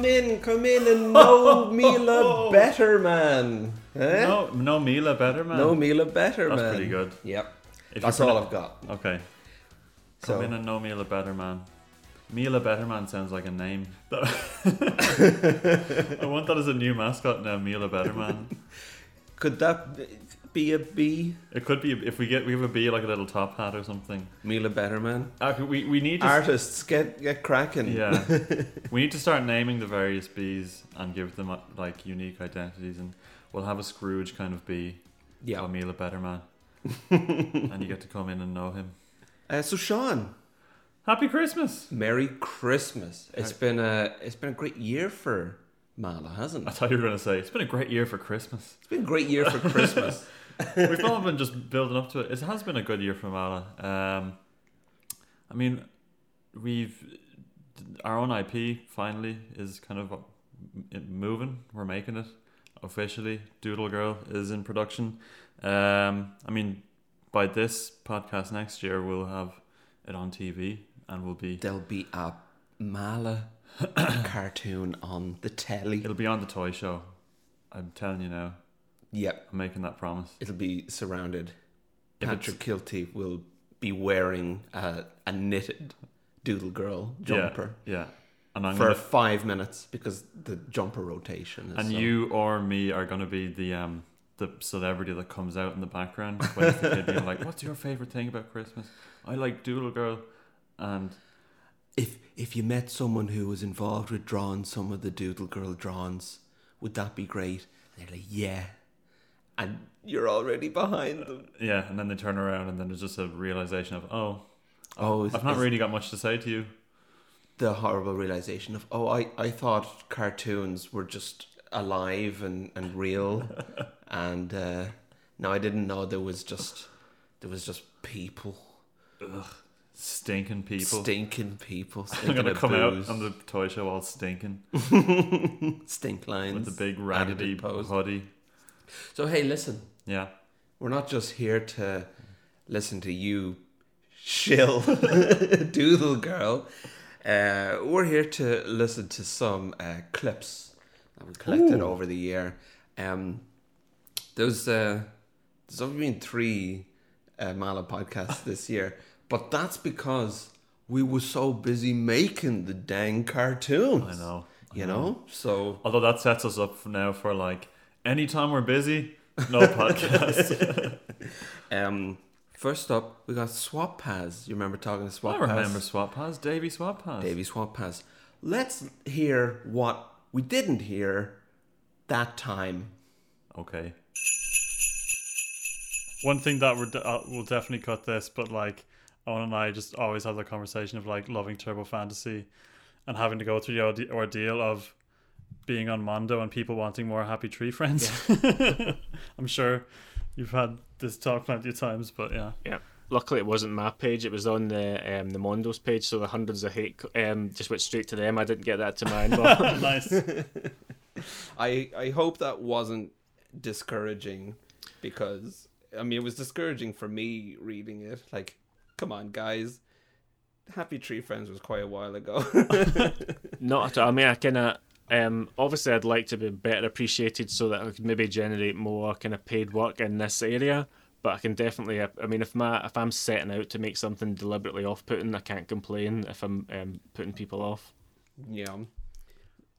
come in, come in, and no Meala better man. Eh? No, no Meala better man. No Meala better That's man. pretty good. Yep. If That's all I've got. Okay. Come So- in and no Meala better man. Meala Betterman sounds like a name. I want that as a new mascot now, Meala Betterman. Could that be a bee? It could be if we get we have a bee like a little top hat or something. Meala Betterman. Uh, we we need to Artists, get get cracking. yeah we need to start naming the various bees and give them uh, like unique identities and we'll have a Scrooge kind of bee Yeah. Meala Betterman and you get to come in and know him. Uh, so Sean, Happy Christmas! Merry Christmas. It's Right. been a it's been a great year for Meala, hasn't I it? thought you were going to say it's been a great year for Christmas. It's been a great year for Christmas. We've all been just building up to it. It has been a good year for Meala. Um, I mean, we've our own IP finally is kind of moving. We're making it officially. Doodle Girl is in production. Um, I mean, by this podcast next year, we'll have it on TV and we'll be There'll be a Meala cartoon on the telly. it'll be on the toy show. I'm telling you now. Yep, I'm making that promise. it'll be surrounded. If Patrick Kielty will be wearing a, a knitted Doodle Girl jumper Yeah, yeah. And I'm for gonna five minutes because the jumper rotation. Is And so- you or me are going to be the um the celebrity that comes out in the background when the kid being like, "What's your favorite thing about Christmas?" I like Doodle Girl, and If if you met someone who was involved with drawing some of the Doodle Girl drawings, would that be great? And they're like, yeah. And you're already behind them. yeah, and then they turn around and then there's just a realization of, "Oh, Oh, I've not really got much to say to you." the horrible realization of, oh, I, I thought cartoons were just alive and, and real. and uh, no, I didn't know there was just there was just people. Stinking people. Stinking people. I'm Stinking gonna come booze, out on the toy show all stinking stink lines. with the big raggedy hoodie. So hey, listen. Yeah, We're not just here to listen to you shill doodle girl. Uh, we're here to listen to some uh, clips that we collected over the year. Um, there's uh, there's only been three uh, Meala podcasts this year, but that's because we were so busy making the dang cartoons. I know. I You know, so Although that sets us up now for like anytime we're busy, no podcast. um, first up we got Swatpaz. You remember talking to Swap I remember Swatpaz, Davy Swatpaz. Davy Swatpaz. Let's hear what we didn't hear that time. Okay. One thing that we're de- uh, we'll definitely cut this, but like Owen and I just always have the conversation of like loving Turbo Fantasy and having to go through the orde- ordeal of being on Mondo and people wanting more Happy Tree Friends. I'm sure you've had this talk plenty of times, but yeah. Yeah. Luckily, it wasn't my page. It was on the um, the Mondo's page, so the hundreds of hate um, just went straight to them. I didn't get that to my inbox. nice. I I hope that wasn't discouraging because I mean it was discouraging for me reading it. Like, come on, guys. Happy Tree Friends was quite a while ago. Not at all. I mean, I kind of um, obviously I'd like to be better appreciated so that I could maybe generate more kind of paid work in this area. But I can definitely. I mean, if my if I'm setting out to make something deliberately off-putting, I can't complain if I'm um, putting people off. yeah.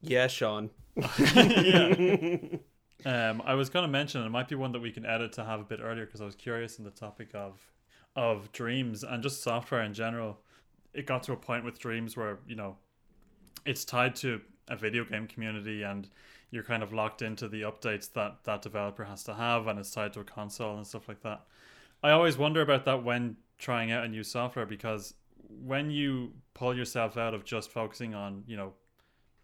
Yeah, Sean. yeah. Um, I was going to mention it might be one that we can edit to have a bit earlier because I was curious in the topic of of dreams and just software in general. It got to a point with dreams where you know it's tied to a video game community and you're kind of locked into the updates that that developer has to have and it's tied to a console and stuff like that. I always wonder about that when trying out a new software because when you pull yourself out of just focusing on you know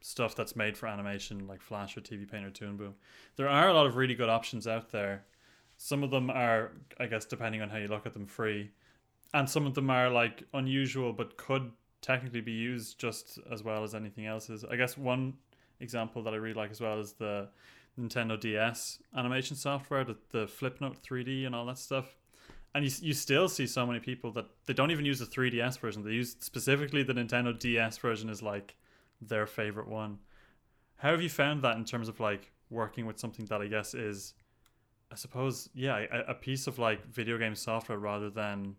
stuff that's made for animation like Flash or TV Paint or Toon Boom. There are a lot of really good options out there. Some of them are, I guess, depending on how you look at them, free, and some of them are like unusual but could technically be used just as well as anything else is. I guess one example that I really like as well is the Nintendo DS animation software, the, the Flipnote 3D and all that stuff. And you, you still see so many people that they don't even use the 3DS version. They use specifically the Nintendo DS version is like their favorite one. How have you found that in terms of like working with something that I guess is, I suppose, yeah, a, a piece of like video game software rather than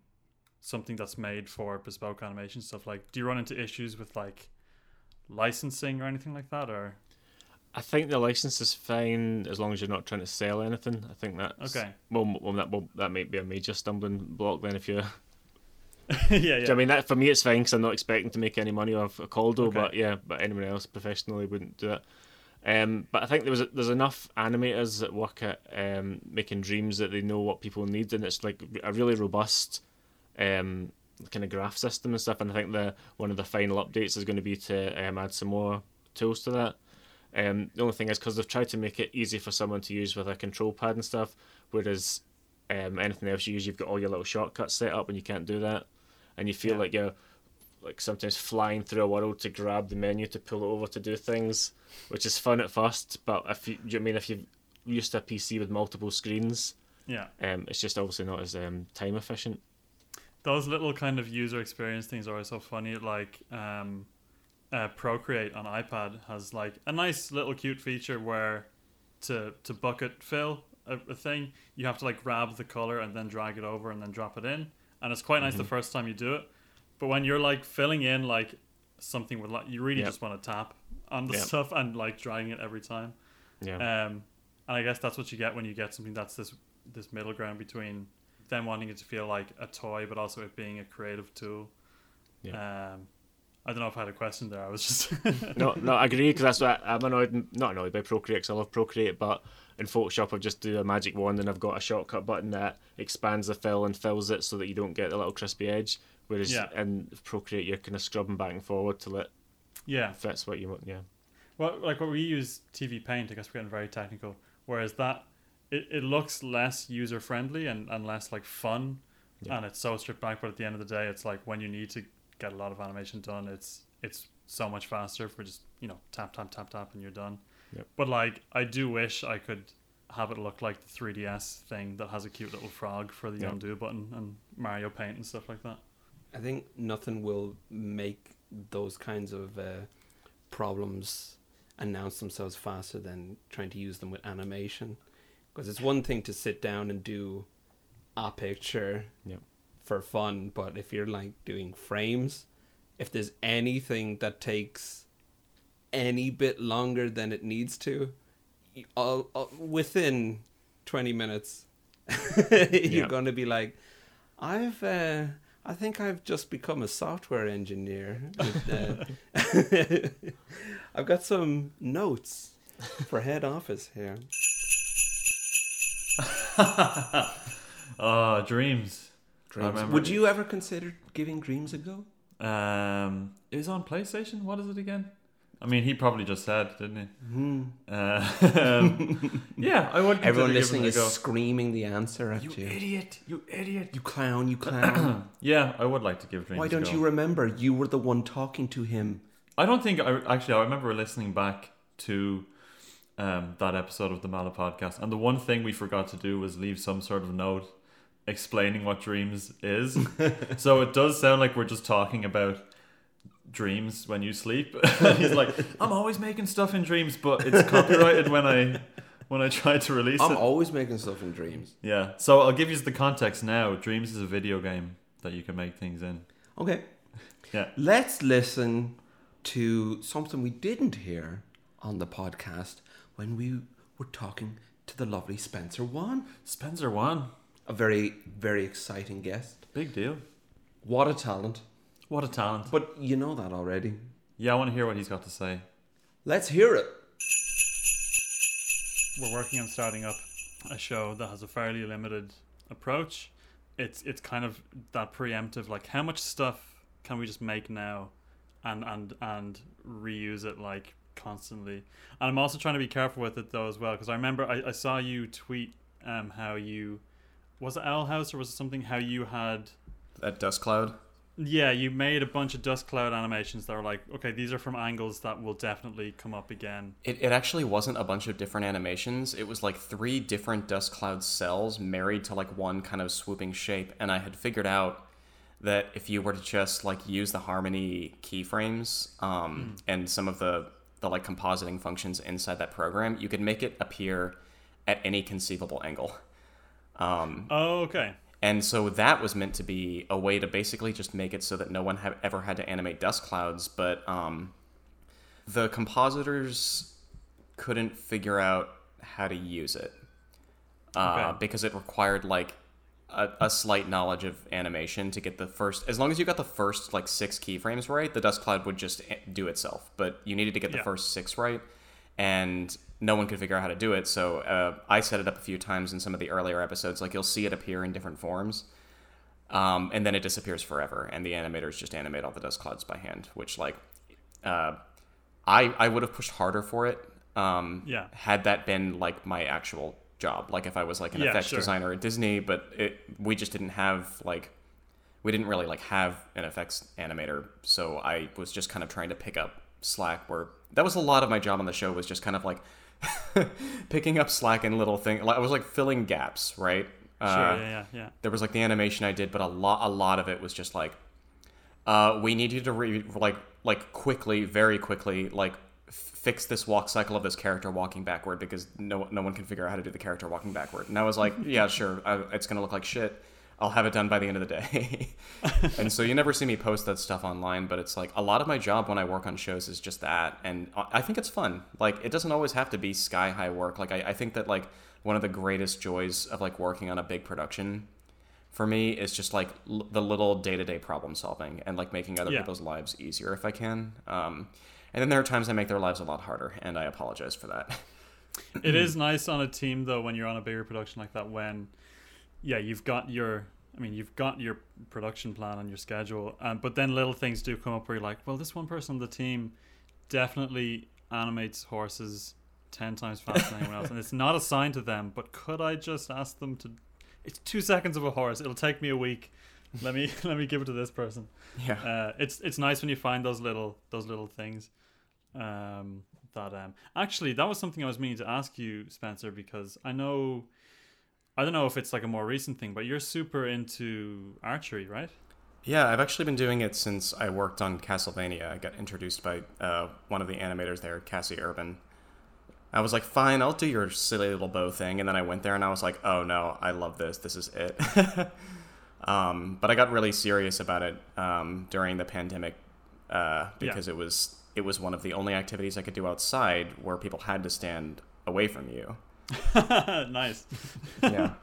something that's made for bespoke animation stuff? Like, do you run into issues with like licensing or anything like that, or? I think the license is fine as long as you're not trying to sell anything. I think that's Okay. Well, well that well, that might be a major stumbling block then if you. yeah, yeah. I mean that for me it's fine because I'm not expecting to make any money off a Caldo, Okay. but yeah, but anyone else professionally wouldn't do it. Um, but I think there was there's enough animators that work at um, making dreams that they know what people need, and it's like a really robust um, kind of graph system and stuff. And I think the one of the final updates is going to be to um, add some more tools to that. Um, the only thing is because they've tried to make it easy for someone to use with a control pad and stuff, whereas um, anything else you use, you've got all your little shortcuts set up, and you can't do that, and you feel Yeah. like you're like sometimes flying through a world to grab the menu to pull it over to do things, which is fun at first. But if you, you know I mean if you've used to a PC with multiple screens, yeah. um, it's just obviously not as um, time efficient. Those little kind of user experience things are so funny. Like um, uh, Procreate on iPad has like a nice little cute feature where to to bucket fill a, a thing, you have to like grab the color and then drag it over and then drop it in, and it's quite nice the first time you do it. But when you're like filling in like something with like you really Yep. just want to tap on the Yep. stuff and like dragging it every time. Yeah, Um, and I guess that's what you get when you get something that's this this middle ground between them wanting it to feel like a toy, but also it being a creative tool. Yeah. Um, I don't know if I had a question there. I was just no, no, I agree because that's what I'm annoyed. Not annoyed by Procreate 'cause I love Procreate, but in Photoshop I've just do a magic wand and I've got a shortcut button that expands the fill and fills it so that you don't get the little crispy edge. Whereas Yeah. in Procreate you're kind of scrubbing back and forward till it yeah. fits what you want. Yeah, Well, like what we use TV Paint. I guess we're getting very technical. Whereas that it, it looks less user friendly and, and less like fun, Yeah. and it's so stripped back. But at the end of the day, it's like when you need to get a lot of animation done, it's it's so much faster for just you know tap tap tap tap and you're done. Yep. But like I do wish I could have it look like the 3DS thing that has a cute little frog for the Yep. undo button and Mario Paint and stuff like that. I think nothing will make those kinds of uh, problems announce themselves faster than trying to use them with animation. Because it's one thing to sit down and do a picture for fun, but if you're like doing frames, if there's anything that takes any bit longer than it needs to, all, all- within 20 minutes, you're going to be like, I've, uh, I think I've just become a software engineer. with, uh, I've got some notes for head office here. Oh, dreams. Dreams. Would you ever consider giving dreams a go? Um, it was on PlayStation. What is it again? I mean, he probably just said, didn't he? Hmm. Uh, yeah, I would. Everyone listening is screaming the answer at You you. idiot! You idiot! You clown, you clown. Yeah, I would like to give dreams. Why don't you remember? You were the one talking to him. I don't think I actually. I remember listening back to um, that episode of the Meala podcast, and the one thing we forgot to do was leave some sort of note explaining what dreams is. so it does sound like we're just talking about dreams when you sleep. He's like, I'm always making stuff in dreams, but it's copyrighted when I when I try to release I'm it. always making stuff in dreams. Yeah. So I'll give you the context now. Dreams is a video game that you can make things in. Okay. Yeah. Let's listen to something we didn't hear on the podcast when we were talking to the lovely Spencer Wan. Spencer Wan. A very, very exciting guest. Big deal. What a talent. What a talent. But you know that already. Yeah, I want to hear what he's got to say. Let's hear it. We're working on starting up a show that has a fairly limited approach. It's it's kind of that preemptive, like how much stuff can we just make now, and and and reuse it like constantly. And I'm also trying to be careful with it though as well, because I remember I, I saw you tweet um how you was it Owl House or was it something how you had That dust cloud. yeah, you made a bunch of dust cloud animations that were like, okay, these are from angles that will definitely come up again. It, it actually wasn't a bunch of different animations. It was like three different dust cloud cells married to like one kind of swooping shape. And I had figured out that if you were to just like use the harmony keyframes um, and some of the the like compositing functions inside that program, you could make it appear at any conceivable angle. Um, Oh, okay. and so that was meant to be a way to basically just make it so that no one have ever had to animate dust clouds, but um, the compositors couldn't figure out how to use it uh, Okay. because it required like a, a slight knowledge of animation to get the first. As long as you got the first like six keyframes right, the dust cloud would just do itself. But you needed to get the first six right, and no one could figure out how to do it. So uh, I set it up a few times in some of the earlier episodes. Like you'll see it appear in different forms. Um, and then it disappears forever, and the animators just animate all the dust clouds by hand, which like uh, I I would have pushed harder for it. Um, Yeah. Had that been like my actual job, like if I was like an Yeah, effects sure. designer at Disney, but it we just didn't have like we didn't really like have an effects animator, so I was just kind of trying to pick up slack. Where that was a lot of my job on the show was just kind of like picking up slack and little things. Like I was like filling gaps, right? Sure. Uh, yeah, yeah, yeah. there was like the animation I did, but a lot a lot of it was just like, uh, we need you to re- like like quickly, very quickly, like fix this walk cycle of this character walking backward because no no one can figure out how to do the character walking backward. And I was like, yeah, sure, uh, it's gonna look like shit. I'll have it done by the end of the day. and so you never see me post that stuff online, but it's like a lot of my job when I work on shows is just that. And I I think it's fun. Like, it doesn't always have to be sky high work. Like, I, I think that, like, one of the greatest joys of, like, working on a big production for me is just, like, l- the little day to day problem solving and, like, making other Yeah. people's lives easier if I can. Um, and then there are times I make their lives a lot harder, and I apologize for that. It is nice on a team though when you're on a bigger production like that when yeah, you've got your I mean, you've got your production plan and your schedule, um, but then little things do come up where you're like, well, this one person on the team definitely animates horses 10 times faster than anyone else, and it's not assigned to them, but could I just ask them to. It's two seconds of a horse. It'll take me a week. Let me let me give it to this person. yeah. Uh, it's it's nice when you find those little those little things. Um, that um, actually that was something I was meaning to ask you, Spencer, because I know, I don't know if it's like a more recent thing, but you're super into archery, right? Yeah, I've actually been doing it since I worked on Castlevania. I got introduced by uh, one of the animators there, Cassie Urban. I was like, fine, I'll do your silly little bow thing. And then I went there and I was like, oh no, I love this. This is it. um, but I got really serious about it um, during the pandemic uh, because it was it was one of the only activities I could do outside where people had to stand away from you. nice. Yeah,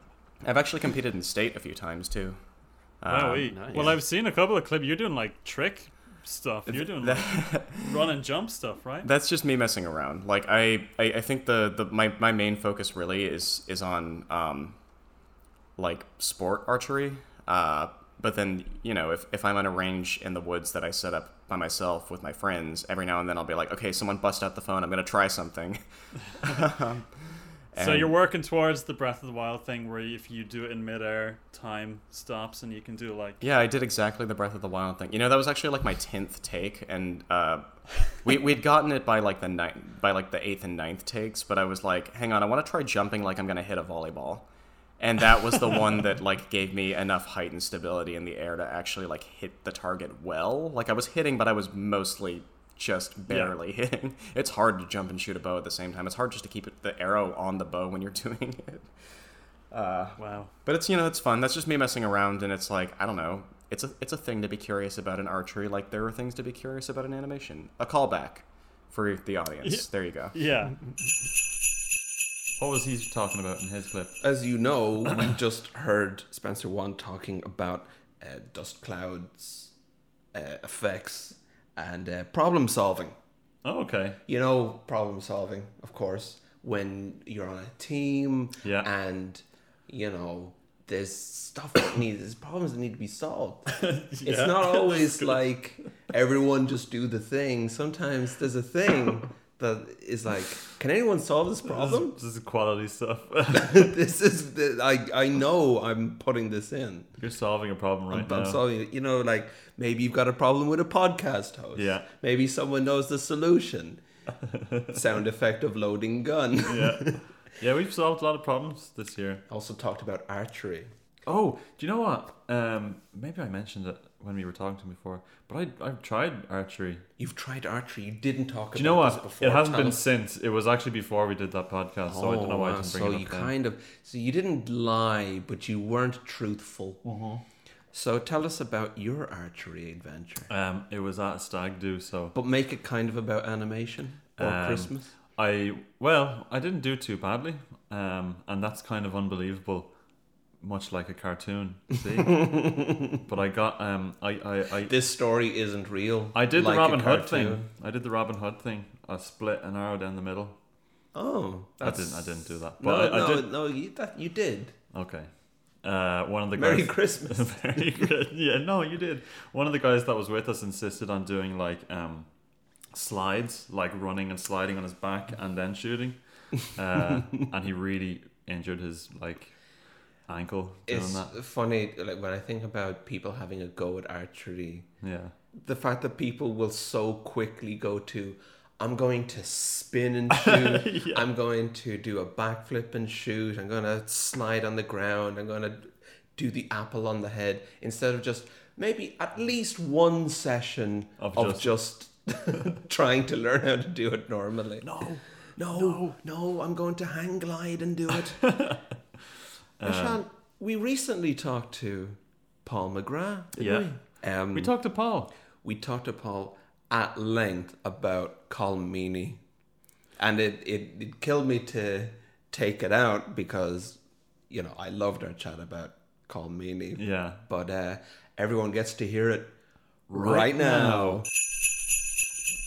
I've actually competed in state a few times too. Wow, Um, nice. Well, I've seen a couple of clips. You're doing like trick stuff. You're doing like run and jump stuff, right? That's just me messing around. Like I, I, I think the, the my, my main focus really is is on um, like sport archery. Uh, but then you know if, if I'm on a range in the woods that I set up by myself with my friends, every now and then I'll be like, okay, someone bust out the phone. I'm gonna try something. so you're working towards the Breath of the Wild thing, where if you do it in midair, time stops and you can do like Yeah, I did exactly the Breath of the Wild thing. You know, that was actually like my tenth take, and uh, we we'd gotten it by like the ninth, by like the eighth and ninth takes. But I was like, hang on, I want to try jumping like I'm gonna hit a volleyball, and that was the one that like gave me enough height and stability in the air to actually like hit the target well. Like I was hitting, but I was mostly just barely hitting. It's hard to jump and shoot a bow at the same time. It's hard just to keep it, the arrow on the bow when you're doing it. Uh, wow. but it's you know it's fun. That's just me messing around, and it's like I don't know. It's a it's a thing to be curious about in archery. Like there are things to be curious about in animation. A callback for the audience. Yeah. There you go. Yeah. What was he talking about in his clip? As you know, we just heard Spencer Wan talking about uh, dust clouds, uh, effects, and uh, problem solving. Oh, okay. You know, problem solving, of course, when you're on a team Yeah. and, you know, there's stuff that needs, there's problems that need to be solved. It's not always like everyone just do the thing. Sometimes there's a thing that is like, can anyone solve this problem? This is quality stuff. this is the, I I know I'm putting this in. You're solving a problem right I'm, now. I'm solving it. You know, like maybe you've got a problem with a podcast host. Yeah. Maybe someone knows the solution. Sound effect of loading gun. yeah. Yeah, we've solved a lot of problems this year. Also talked about archery. Oh, do you know what? Um, maybe I mentioned it when we were talking to him before, but I I've tried archery. You've tried archery. You didn't talk Do about you know what? before. It hasn't been us. since. It was actually before we did that podcast, so I don't know why I didn't bring Oh, so it up you then. kind of so you didn't lie, but you weren't truthful. Mm-hmm. So tell us about your archery adventure. Um, it was at a stag do, so But make it kind of about animation or Um, Christmas. I well, I didn't do too badly, um, and that's kind of unbelievable, much like a cartoon. See, but I got um, I I, I This story isn't real. I did like the Robin Hood thing. I did the Robin Hood thing. I split an arrow down the middle. Oh, I didn't. I didn't do that. No, But I, no, did. no. You, that you did. Okay. Uh, one of the Merry guys. Christmas. Very good. Yeah, no, you did. One of the guys that was with us insisted on doing like um, slides, like running and sliding on his back and then shooting, uh, and he really injured his like ankle doing It's that. funny, like when I think about people having a go at archery, Yeah, the fact that people will so quickly go to, I'm going to spin and shoot. I'm going to do a backflip and shoot. I'm going to slide on the ground. I'm going to do the apple on the head instead of just maybe at least one session of, Of just, trying to learn how to do it normally. No, no, no, I'm going to hang glide and do it. Um, Sean, we recently talked to Paul McGrath. Didn't Yeah. we? Um, we talked to Paul. we talked to Paul at length about Colm Meaney. And it, it, it killed me to take it out because, you know, I loved our chat about Colm Meaney. Yeah, But uh, everyone gets to hear it right, Right now. now.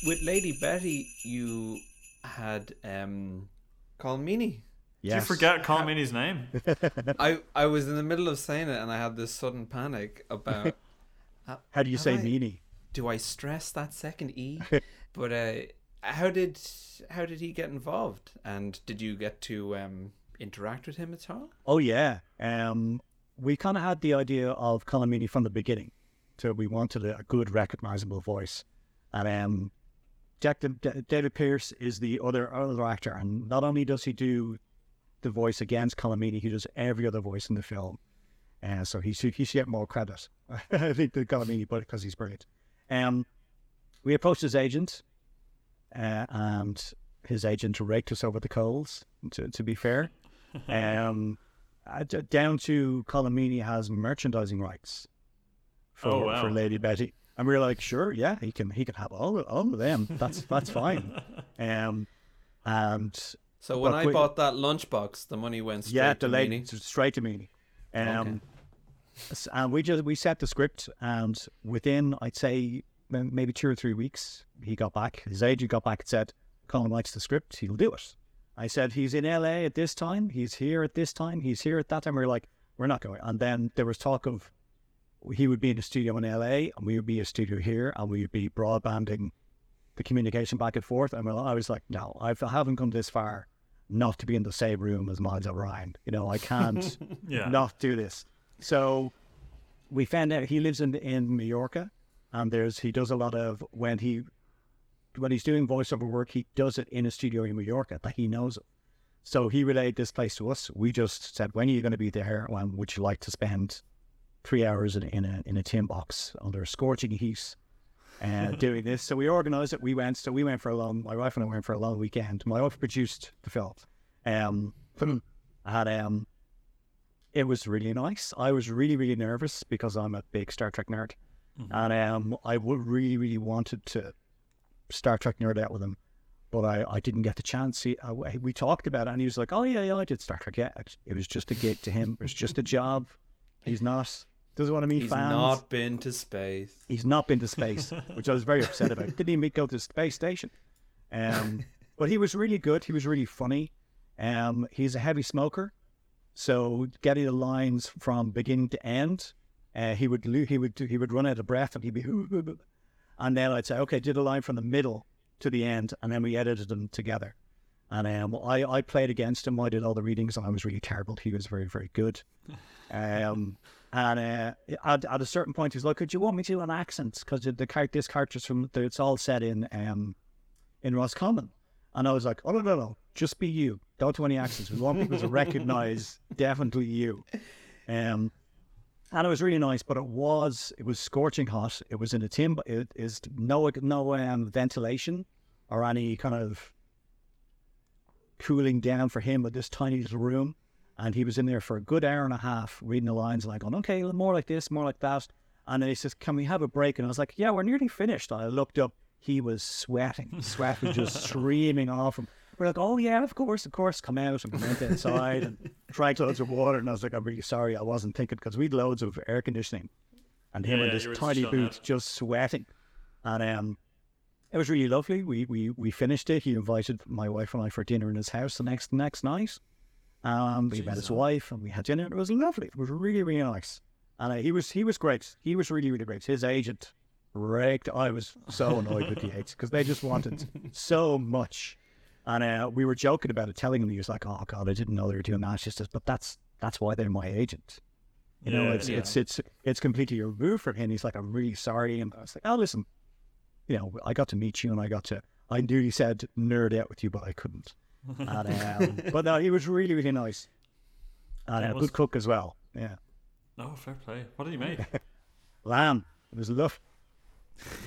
With Lady Betty, you had um, Colm Meaney. Did you forget Colm Meaney's name? I I was in the middle of saying it, and I had this sudden panic about. uh, How do you have say I- meanie? Do I stress that second e? but uh, how did how did he get involved? And did you get to um, interact with him at all? Oh yeah. Um, we kind of had the idea of Colm Meaney from the beginning, so we wanted a, a good, recognizable voice, and um, Jack David Pierce is the other other actor, and not only does he do the voice against Meaney, he does every other voice in the film, and so he should he should get more credit. I think than Meaney, but because he's brilliant. Um, we approached his agent, uh, and his agent raked us over the coals. To to be fair, um, uh, down to Meaney has merchandising rights for Oh, wow. for Lady Betty, and we were like, sure, yeah, he can he can have all of, all of them. That's that's fine. Um, and So when But I bought that lunchbox, the money went straight yeah, to lady straight to Meaney. Um, s- and we just we set the script, and within I'd say maybe two or three weeks, he got back. His agent got back and said, "Colm likes the script. He'll do it." I said, "He's in LA at this time. He's here at this time. He's here at that time." We are like, "We're not going." And then there was talk of he would be in a studio in LA, and we would be a studio here, and we would be broadbanding the communication back and forth. And I was like, "No, I've, I haven't come this far." Not to be in the same room as Miles O'Brien, you know, I can't Yeah. not do this. So we found out he lives in in Mallorca, and there's he does a lot of when he when he's doing voiceover work, he does it in a studio in Mallorca that he knows of. So he relayed this place to us. We just said, "When are you going to be there? When would you like to spend three hours in, in a in a tin box under scorching heat?" Uh, doing this, so we organised it. We went, so we went for a long. My wife and I went for a long weekend. My wife produced the film. Um, had, um, it was really nice. I was really, really nervous because I'm a big Star Trek nerd, and um, I would really, really wanted to Star Trek nerd out with him, but I, I didn't get the chance. He, uh, we talked about it, and he was like, "Oh yeah, yeah, I did Star Trek. Yeah, it was just a gig to him. It was just a job. He's not doesn't want to meet fans. He's fans. not been to space. He's not been to space, which I was very upset about. Didn't even go to the space station. Um, but he was really good. He was really funny. Um, he's a heavy smoker, so getting the lines from beginning to end, uh, he would he would he would run out of breath and he'd be, and then I'd say, okay, do the line from the middle to the end, and then we edited them together. And um, I I played against him. I did all the readings, and I was really terrible. He was very very good. Um, and uh, at, at a certain point, he's like, "Could you want me to do an accent? Because the character, this character's from, the, it's all set in um, in Roscommon." And I was like, "Oh no, no, no, just be you. Don't do any accents. We want people to recognize definitely you." Um, and it was really nice. But it was it was scorching hot. It was in a tim. It is no no um, ventilation or any kind of cooling down for him. But this tiny little room, and he was in there for a good hour and a half reading the lines, like going, okay, more like this, more like that. And then he says, "Can we have a break?" And I was like, "Yeah, we're nearly finished." And I looked up. He was sweating. Sweat was just streaming off him. We're like, "Oh yeah, of course, of course." Come out and we went inside and drank loads of water. And I was like, "I'm really sorry, I wasn't thinking because we'd loads of air conditioning, and him Yeah, in yeah, this you were just tiny boot out. just sweating." And um, it was really lovely. We we we finished it. He invited my wife and I for dinner in his house the next next night. Um, we met his wife and we had dinner. It was lovely. It was really really nice. And uh, he was he was great. He was really really great. His agent raked. I was so annoyed with the agents because they just wanted so much. And uh, we were joking about it, telling him he was like, "Oh God, I didn't know they were doing that." Just, but that's that's why they're my agent. You know, Yeah, it's yeah. it's it's it's completely removed from him. He's like, "I'm really sorry," and I was like, "Oh, listen, you know, I got to meet you and I got to, I nearly said nerd out with you, but I couldn't. And, um, but no, he was really, really nice. And That a was- good cook as well. Yeah. Oh, fair play. What did he make? Lamb. It was love.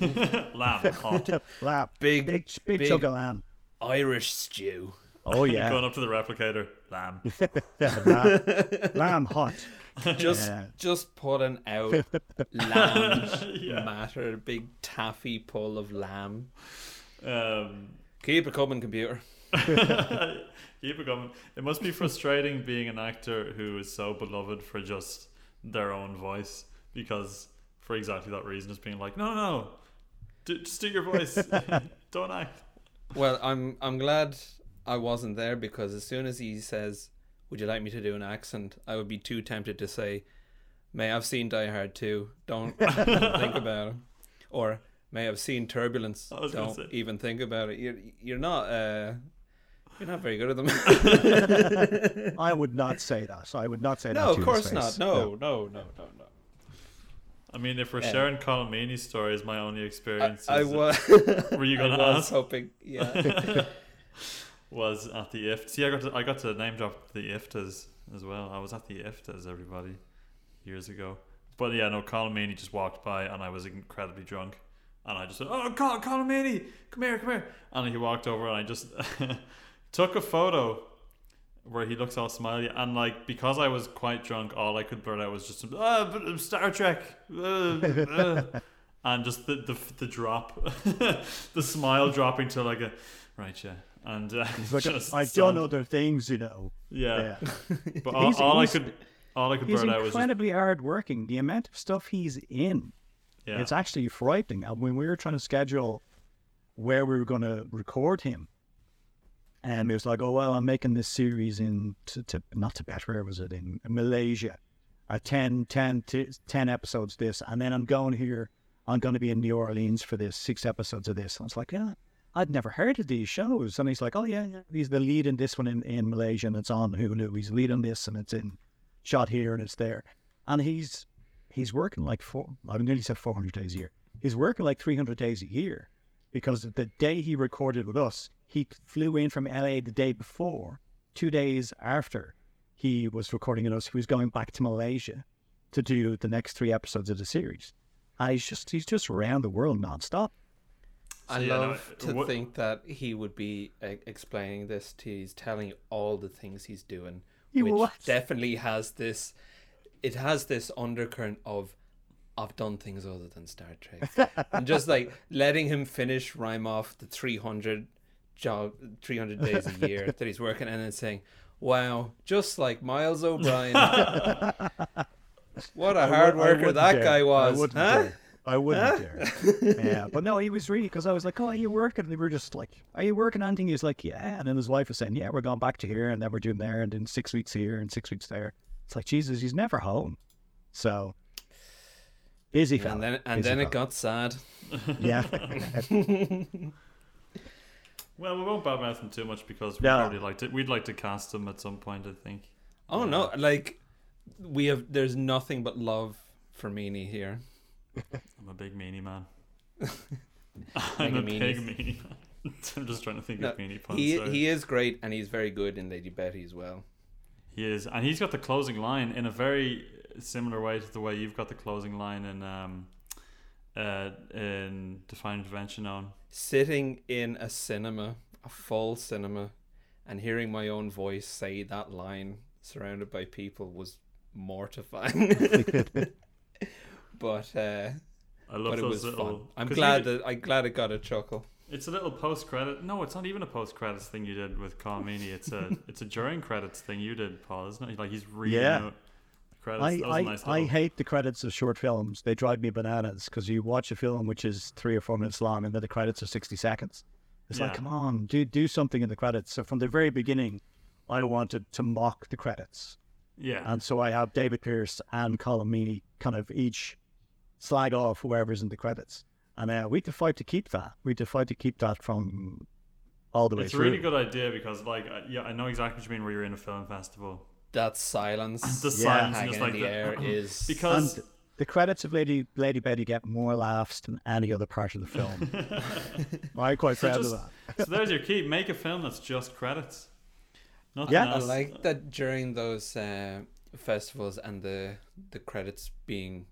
Lamb hot. Lamb. Big, Big, big, big- chunk of lamb. Irish stew. Oh, yeah. Going up to the replicator. Lamb. yeah lamb. lamb hot. Just Yeah. just putting out lamb matter, big taffy pull of lamb. Um, Keep it coming, computer. keep it going. It must be frustrating being an actor who is so beloved for just their own voice because, for exactly that reason, it's being like, no, no, no, D- just do your voice. Don't act. Well, I'm I'm glad I wasn't there because as soon as he says, "Would you like me to do an accent?" I would be too tempted to say, "May I've seen Die Hard too. Don't, don't think about it." Or may I've seen Turbulence. I was Don't say. even think about it. You're you're not uh you're not very good at them. I would not say that. So I would not say that. no, of course not. No, no, no, no, no. I mean, if we're Yeah. sharing Colm Meaney's stories, my only experience I, I was. Were you gonna I was ask? hoping. Yeah. was at the IFT. See, I got to, I got to name drop the IFTAs as well. I was at the IFTAs, everybody, years ago. But yeah, no, Colm Meaney just walked by and I was incredibly drunk. And I just said, Oh, Colm, Colm Meaney, come here, come here. And he walked over and I just took a photo where he looks all smiley. And like, because I was quite drunk, all I could blurt out was just, uh, Star Trek. uh, uh." and just the, the, the drop, the smile dropping to like a, right, yeah. And uh, like, just I've done other things, you know. yeah. Yeah. But all, all I could, all I could burn out was incredibly hardworking. The amount of stuff he's in, yeah. it's actually frightening. And when we were trying to schedule where we were going to record him, and it was like, oh well, I'm making this series in to, to not Tibet. Where was it in Malaysia? Uh, 10, 10, t- 10 episodes this, and then I'm going here. I'm going to be in New Orleans for this six episodes of this. And I was like, yeah, I'd never heard of these shows. And he's like, oh yeah, yeah. he's the lead in this one in, in Malaysia, and it's on Hulu. He's leading this, and it's in shot here, and it's there. And he's he's working like four. I nearly said 400 days a year. He's working like 300 days a year because the day he recorded with us, he flew in from LA the day before. Two days after he was recording with us, he was going back to Malaysia to do the next three episodes of the series. And he's just he's just around the world nonstop. I So, yeah, no, love to what- think that he would be uh, explaining this to you. He's telling you all the things he's doing, He which was. definitely has this. It has this undercurrent of, I've done things other than Star Trek, and just like letting him finish rhyme off the three hundred job, three hundred days a year that he's working, and then saying, "Wow, just like Miles O'Brien." what a hard I worker that dare. guy I was, wouldn't huh? dare. I wouldn't dare. Yeah, but no, he was really because I was like, "Oh, are you working?" And they were just like, "Are you working on anything?" He was like, "Yeah," and then his wife was saying, "Yeah, we're going back to here, and then we're doing there, and then six weeks here and six weeks there." It's like Jesus, he's never home. So busy fella. And then and busy then it got sad. yeah. Well, we won't badmouth him too much because we No. probably like to. We'd like to cast him at some point. I think. Oh no, like we have there's nothing but love for Meanie here. I'm a big meanie man. I'm Mega a big meanie man. I'm just trying to think No, of meanie puns. he sorry. he is great and he's very good in Lady Betty as well. He is, and he's got the closing line in a very similar way to the way you've got the closing line in um, uh, in Define Intervention on. Sitting in a cinema, a full cinema, and hearing my own voice say that line surrounded by people was mortifying. but uh, I love but it was little. fun. I'm glad you, that I'm glad it got a chuckle. It's a little post credit. No, it's not even a post credits thing you did with Meaney. It's a it's a during credits thing you did, Paul, isn't it? Like he's reading Yeah. out the credits. I, that was a I, nice I hate the credits of short films. They drive me bananas because you watch a film which is three or four minutes long and then the credits are 60 seconds. It's like, come on, do, do something in the credits. So from the very beginning, I wanted to mock the credits. yeah. And so I have David Pierce and Colm Meaney kind of each slag off whoever's in the credits. And uh, we had to keep that. We had to keep that from all the way It's a really good idea because, like, uh, yeah, I know exactly what you mean. Where you're in a film festival, That silence, the Yeah. silence hanging just like in the air is because And the credits of Lady Lady Betty get more laughs than any other part of the film. I'm quite So proud just- of that. so there's your key. Make a film that's just credits. Nothing Yeah. I like that during those uh, festivals and the the credits being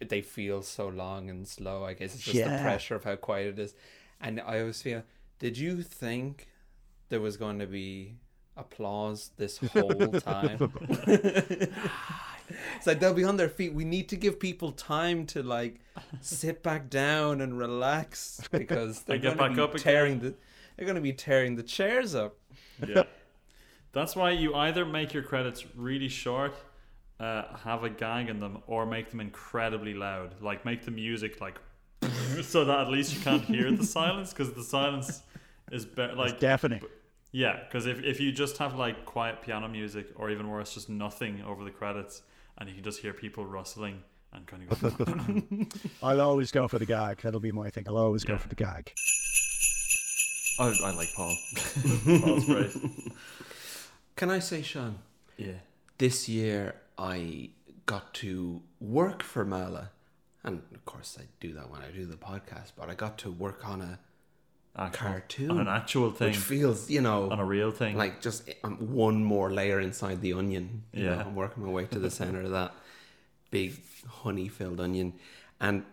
they feel so long and slow. I guess it's just the pressure of how quiet it is. And I always feel, did you think there was going to be applause this whole time? it's like they'll be on their feet. We need to give people time to like sit back down and relax because they're going back to up be again. tearing the they're going to be tearing the chairs up. yeah. That's why you either make your credits really short, uh, have a gag in them, or make them incredibly loud. Like make the music like so that at least you can't hear the silence because the silence is be- like It's deafening. yeah. Because if if you just have like quiet piano music, or even worse, just nothing over the credits, and you can just hear people rustling and kind of go. I'll always go for the gag. That'll be my thing. I'll always go for the gag. I, I like Paul. Paul's great. Can I say, Sean? Yeah. This year I got to work for Meala, and of course I do that when I do the podcast. But I got to work on a Actual, cartoon, on an actual thing, which feels, you know, on a real thing. like just um, one more layer inside the onion. You Yeah. know, I'm working my way to the center of that big honey filled onion. And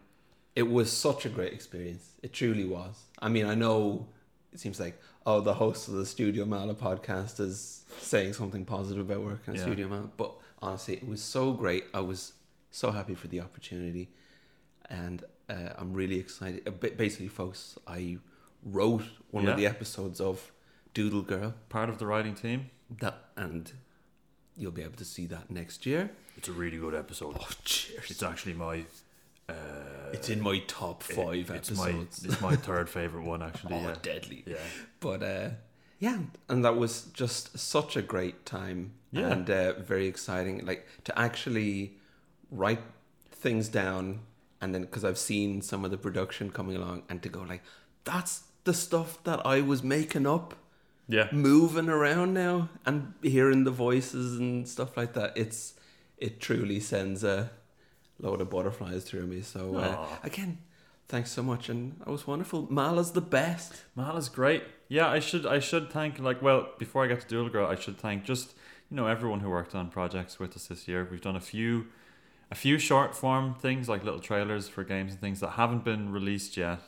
it was such a great experience. It truly was. I mean, I know it seems like, oh, the host of the Studio Meala podcast is saying something positive about working at Yeah. Studio Meala. But honestly, it was so great. I was so happy for the opportunity. And uh, I'm really excited. Uh, Basically, folks, I wrote one Yeah. of the episodes of Doodle Girl Part of the writing team. that and you'll be able to see that next year. It's a really good episode. Oh, cheers! It's actually my. Uh, It's in my top five it's episodes. my it's my third favorite one actually. oh, yeah. deadly! Yeah. But uh, yeah, and that was just such a great time Yeah. and uh, very exciting. Like to actually write things down, and then because I've seen some of the production coming along, and to go like, that's the stuff that I was making up. Yeah. moving around now and hearing the voices and stuff like that it's it truly sends a load of butterflies through me so uh, again thanks so much and that was wonderful Meala's the best Meala's great. Yeah, I should I should thank like well before I get to Doodle Girl, I should thank just you know everyone who worked on projects with us this year. We've done a few a few short form things like little trailers for games and things that haven't been released yet.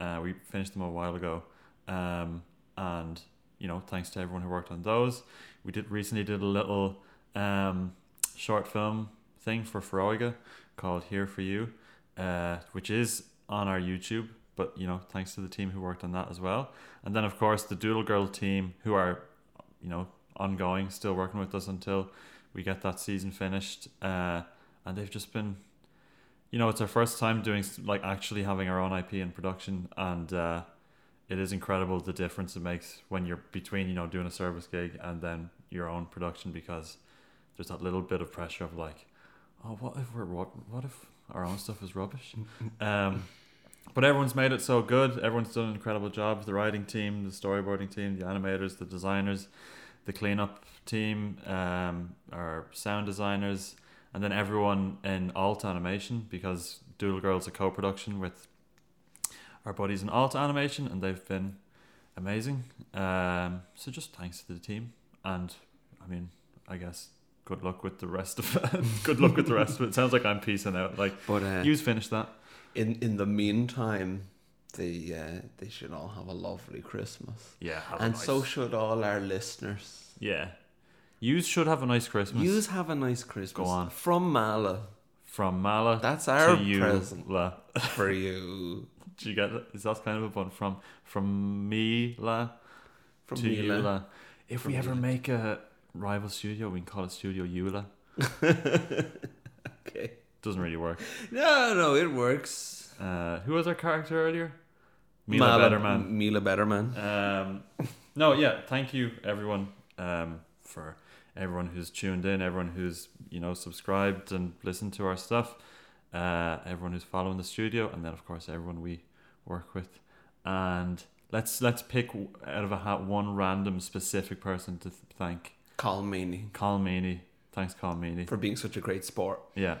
Uh, we finished them a while ago, um, and you know thanks to everyone who worked on those. We did recently did a little um, short film thing for Foróige called Here for You, uh, which is on our YouTube. But you know, thanks to the team who worked on that as well, and then of course the Doodle Girl team who are, you know, ongoing, still working with us until we get that season finished. Uh, and they've just been, you know, it's our first time doing like actually having our own IP in production, and uh, it is incredible the difference it makes when you're between you know doing a service gig and then your own production because there's that little bit of pressure of like, oh, what if we're what, what if our own stuff is rubbish? um, but everyone's made it so good. Everyone's done an incredible job. The writing team, the storyboarding team, the animators, the designers, the cleanup team, um, our sound designers, and then everyone in Alt Animation because Doodle Girl's a co-production with our buddies in Alt Animation, and they've been amazing. Um, so just thanks to the team, and I mean, I guess good luck with the rest of it. good luck with the rest of it. Sounds like I'm piecing out. Like But uh, you finish that. In in the meantime, they uh, they should all have a lovely Christmas, Yeah, have a and nice- so should all our listeners. yeah. You should have a nice Christmas. Yous have a nice Christmas. Go on. from Meala from Meala. That's our to you, present. La. for you. Do you get it? Is that kind of a pun from from me La From to you La? If we ever Meala. make a rival studio, we can call it Studio Eula. Okay. Doesn't really work. No, no, it works. Uh, who was our character earlier? Meala Meala- Betterman. Meala Betterman. Um, no, yeah. Thank you, everyone, um, for everyone who's tuned in, everyone who's you know subscribed and listened to our stuff, uh, everyone who's following the studio, and then of course everyone we work with. And let's let's pick out of a hat one random specific person to th- thank. Colm Meaney Colm Meaney. Thanks, Colm Meaney. for being such a great sport. Yeah,